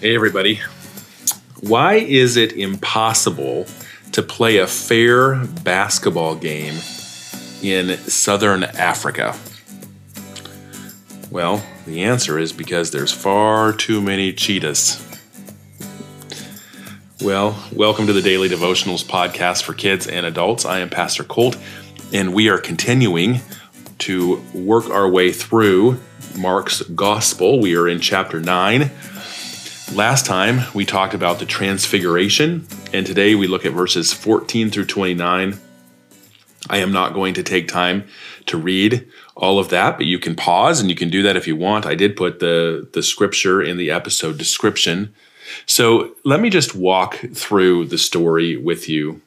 Hey, everybody. Why is it impossible to play a fair basketball game in southern Africa? Well, the answer is because there's far too many cheetahs. Well, welcome to the Daily Devotionals podcast for kids and adults. I am Pastor Colt, and we are continuing to work our way through Mark's Gospel. We are in chapter 9. Last time we talked about the Transfiguration, and today we look at verses 14 through 29. I am not going to take time to read all of that, but you can pause and you can do that if you want. I did put the, the scripture in the episode description. So let me just walk through the story with you.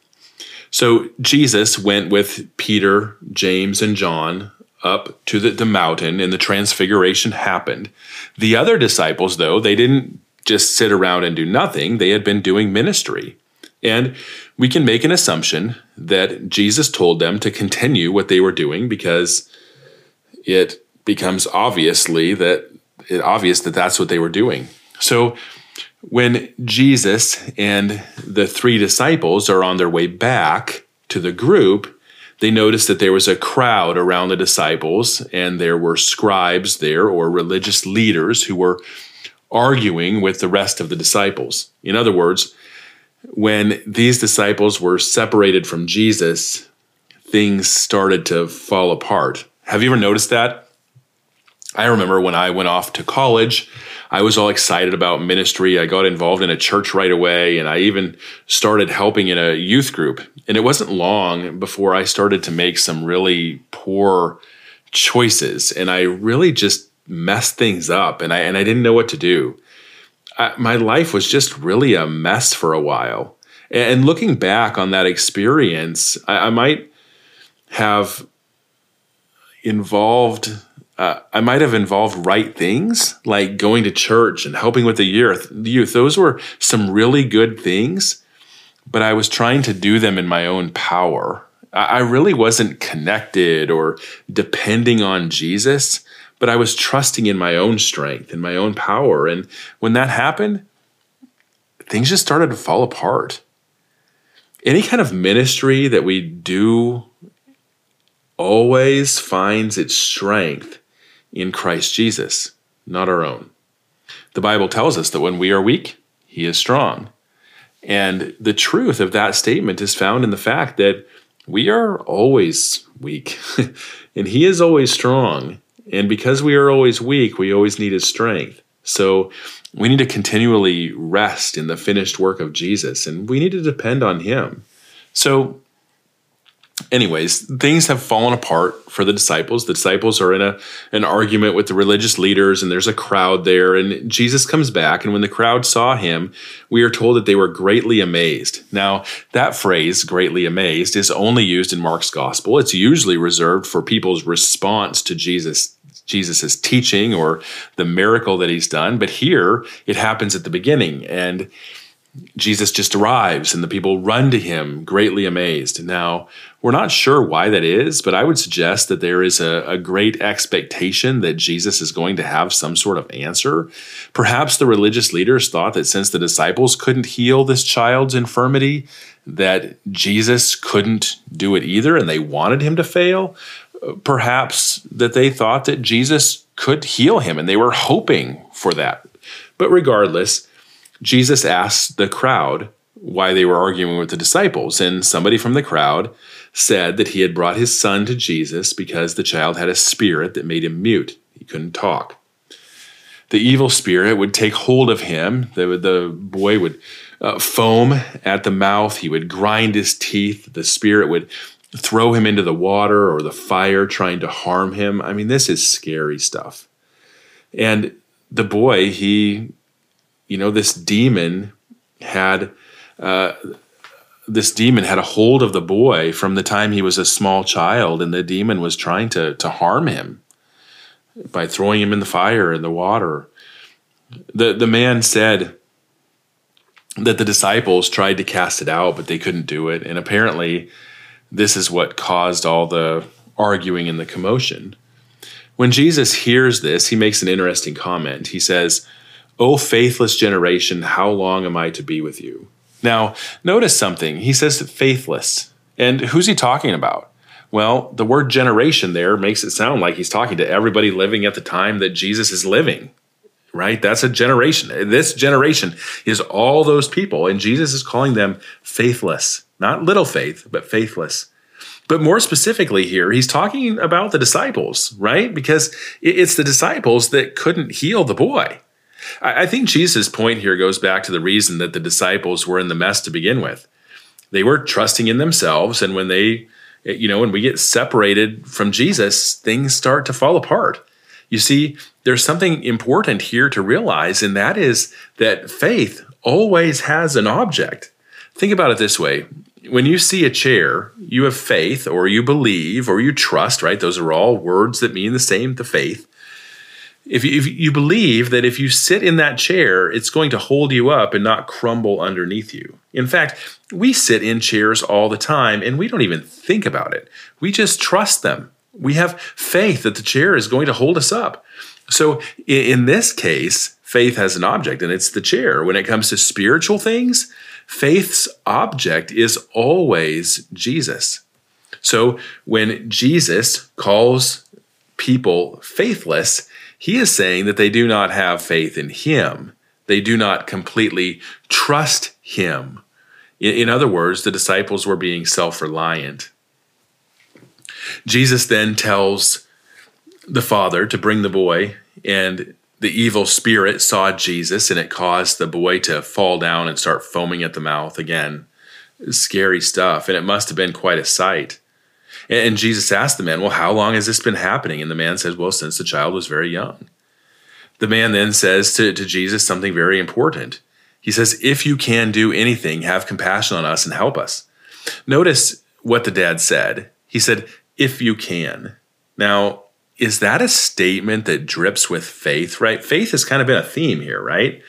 So Jesus went with Peter, James, and John up to the, the mountain, and the transfiguration happened. The other disciples, though, they didn't just sit around and do nothing. They had been doing ministry. And we can make an assumption that Jesus told them to continue what they were doing because it becomes obviously that it obvious that that's what they were doing. So when Jesus and the three disciples are on their way back to the group, they noticed that there was a crowd around the disciples and there were scribes there or religious leaders who were arguing with the rest of the disciples. In other words, when these disciples were separated from Jesus, things started to fall apart. Have you ever noticed that? I remember when I went off to college, I was all excited about ministry. I got involved in a church right away, and I even started helping in a youth group. And it wasn't long before I started to make some really poor choices. And I really just messed things up and I and I didn't know what to do. I, my life was just really a mess for a while. And looking back on that experience, I, I might have involved uh, I might have involved right things like going to church and helping with the youth. Youth, those were some really good things, but I was trying to do them in my own power. I, I really wasn't connected or depending on Jesus but I was trusting in my own strength and my own power. And when that happened, things just started to fall apart. Any kind of ministry that we do always finds its strength in Christ Jesus, not our own. The Bible tells us that when we are weak, He is strong. And the truth of that statement is found in the fact that we are always weak and He is always strong. And because we are always weak, we always need his strength. So we need to continually rest in the finished work of Jesus and we need to depend on him. So anyways, things have fallen apart for the disciples. The disciples are in a an argument with the religious leaders, and there's a crowd there. And Jesus comes back, and when the crowd saw him, we are told that they were greatly amazed. Now, that phrase, greatly amazed, is only used in Mark's gospel. It's usually reserved for people's response to Jesus Jesus's teaching or the miracle that he's done. But here it happens at the beginning. And Jesus just arrives and the people run to him, greatly amazed. Now, we're not sure why that is, but I would suggest that there is a, a, great expectation that Jesus is going to have some sort of answer. Perhaps the religious leaders thought that since the disciples couldn't heal this child's infirmity, that Jesus couldn't do it either and they wanted him to fail. Perhaps that they thought that Jesus could heal him and they were hoping for that. But regardless, Jesus asked the crowd why they were arguing with the disciples, and somebody from the crowd said that he had brought his son to Jesus because the child had a spirit that made him mute. He couldn't talk. The evil spirit would take hold of him. The, the boy would uh, foam at the mouth. He would grind his teeth. The spirit would throw him into the water or the fire, trying to harm him. I mean, this is scary stuff. And the boy, he you know, this demon had uh, this demon had a hold of the boy from the time he was a small child, and the demon was trying to to harm him by throwing him in the fire and the water. The the man said that the disciples tried to cast it out, but they couldn't do it, and apparently, this is what caused all the arguing and the commotion. When Jesus hears this, he makes an interesting comment. He says O faithless generation, how long am I to be with you? Now, notice something. He says faithless. And who's he talking about? Well, the word generation there makes it sound like he's talking to everybody living at the time that Jesus is living, right? That's a generation. This generation is all those people, and Jesus is calling them faithless, not little faith, but faithless. But more specifically, here, he's talking about the disciples, right? Because it's the disciples that couldn't heal the boy. I think Jesus' point here goes back to the reason that the disciples were in the mess to begin with. They were trusting in themselves, and when they, you know, when we get separated from Jesus, things start to fall apart. You see, there's something important here to realize, and that is that faith always has an object. Think about it this way when you see a chair, you have faith or you believe or you trust, right? Those are all words that mean the same, the faith. If you, if you believe that if you sit in that chair, it's going to hold you up and not crumble underneath you. In fact, we sit in chairs all the time and we don't even think about it. We just trust them. We have faith that the chair is going to hold us up. So in this case, faith has an object and it's the chair. When it comes to spiritual things, faith's object is always Jesus. So when Jesus calls people faithless, he is saying that they do not have faith in him. They do not completely trust him. In, other words, the disciples were being self reliant. Jesus then tells the father to bring the boy, and the evil spirit saw Jesus, and it caused the boy to fall down and start foaming at the mouth again. Scary stuff, and it must have been quite a sight. And Jesus asked the man, Well, how long has this been happening? And the man says, Well, since the child was very young. The man then says to, to Jesus something very important. He says, If you can do anything, have compassion on us and help us. Notice what the dad said. He said, If you can. Now, is that a statement that drips with faith, right? Faith has kind of been a theme here, right?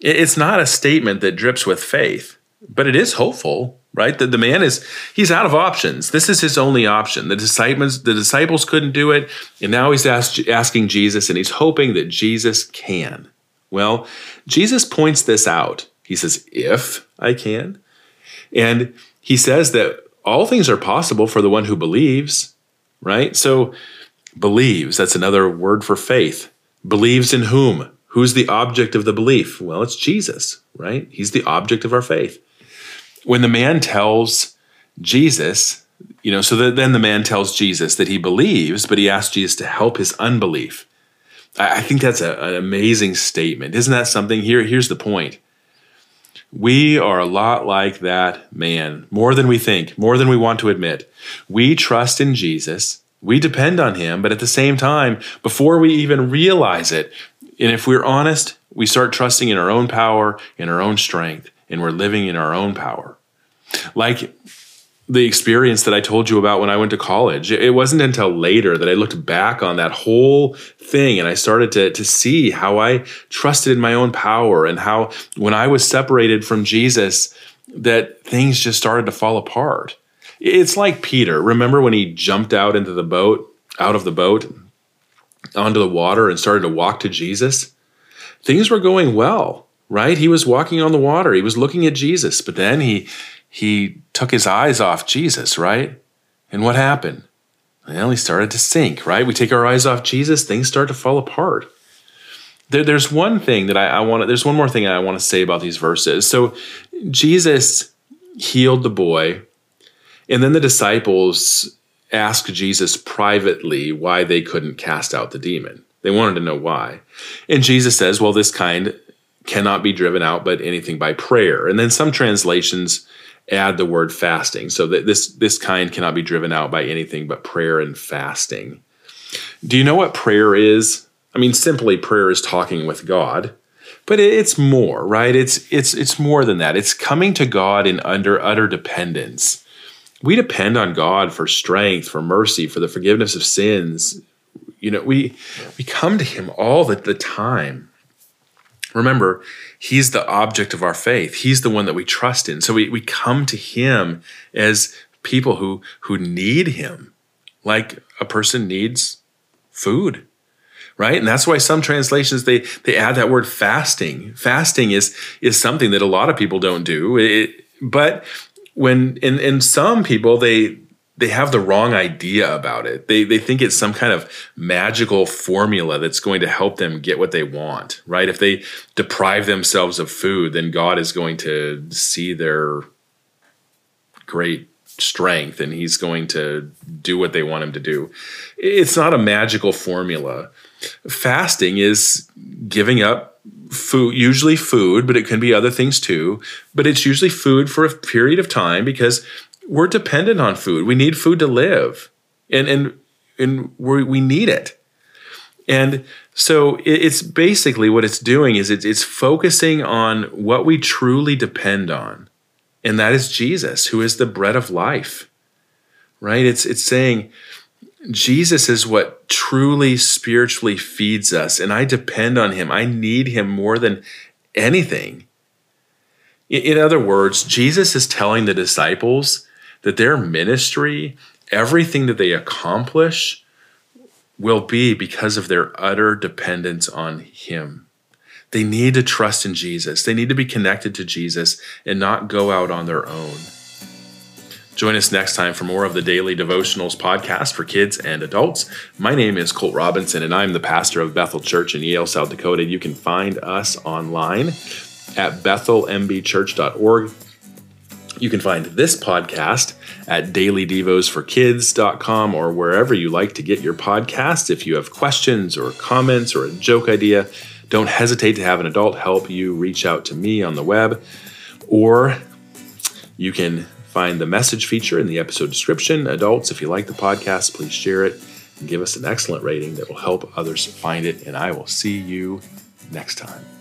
It's not a statement that drips with faith, but it is hopeful right? The, the man is he's out of options. This is his only option. The disciples the disciples couldn't do it, and now he's asked, asking Jesus, and he's hoping that Jesus can. Well, Jesus points this out. He says, "If I can," and he says that all things are possible for the one who believes. Right? So, believes. That's another word for faith. Believes in whom? Who's the object of the belief? Well, it's Jesus, right? He's the object of our faith when the man tells Jesus, you know, so that then the man tells Jesus that he believes, but he asks Jesus to help his unbelief. I, I think that's a, an amazing statement. Isn't that something? Here, here's the point. We are a lot like that man, more than we think, more than we want to admit. We trust in Jesus. We depend on him, but at the same time, before we even realize it, and if we're honest, we start trusting in our own power, in our own strength and we're living in our own power. Like the experience that I told you about when I went to college, it wasn't until later that I looked back on that whole thing and I started to, to see how I trusted in my own power and how when I was separated from Jesus, that things just started to fall apart. It's like Peter. Remember when he jumped out into the boat, out of the boat, onto the water and started to walk to Jesus? Things were going well right? He was walking on the water. He was looking at Jesus, but then he he took his eyes off Jesus, right? And what happened? Well, he started to sink, right? We take our eyes off Jesus, things start to fall apart. There, there's one thing that I, I want to, there's one more thing I want to say about these verses. So Jesus healed the boy, and then the disciples asked Jesus privately why they couldn't cast out the demon. They wanted to know why. And Jesus says, Well, this kind cannot be driven out but anything by prayer. And then some translations add the word fasting. So that this this kind cannot be driven out by anything but prayer and fasting. Do you know what prayer is? I mean, simply prayer is talking with God, but it's more, right? It's it's it's more than that. It's coming to God in under utter dependence. We depend on God for strength, for mercy, for the forgiveness of sins. You know, we we come to him all the, the time. Remember, He's the object of our faith. He's the one that we trust in. So we, we come to Him as people who, who need Him, like a person needs food. right? And that's why some translations they they add that word fasting. Fasting is is something that a lot of people don't do. It, but when in in some people they they have the wrong idea about it. They they think it's some kind of magical formula that's going to help them get what they want, right? If they deprive themselves of food, then God is going to see their great strength and he's going to do what they want him to do. It's not a magical formula. Fasting is giving up food, usually food, but it can be other things too. But it's usually food for a period of time because we're dependent on food. We need food to live, and and and we we need it. And so it's basically what it's doing is it's, it's focusing on what we truly depend on, and that is Jesus, who is the bread of life. Right? It's it's saying Jesus is what truly spiritually feeds us, and I depend on him. I need him more than anything. In other words, Jesus is telling the disciples that their ministry, everything that they accomplish, will be because of their utter dependence on Him. They need to trust in Jesus. They need to be connected to Jesus and not go out on their own. Join us next time for more of the Daily Devotionals podcast for kids and adults. My name is Colt Robinson, and I'm the pastor of Bethel Church in Yale, South Dakota. You can find us online at bethelmbchurch.org. You can find this podcast at dailydevosforkids.com or wherever you like to get your podcasts. If you have questions or comments or a joke idea, don't hesitate to have an adult help you reach out to me on the web. Or you can find the message feature in the episode description. Adults, if you like the podcast, please share it and give us an excellent rating that will help others find it. And I will see you next time.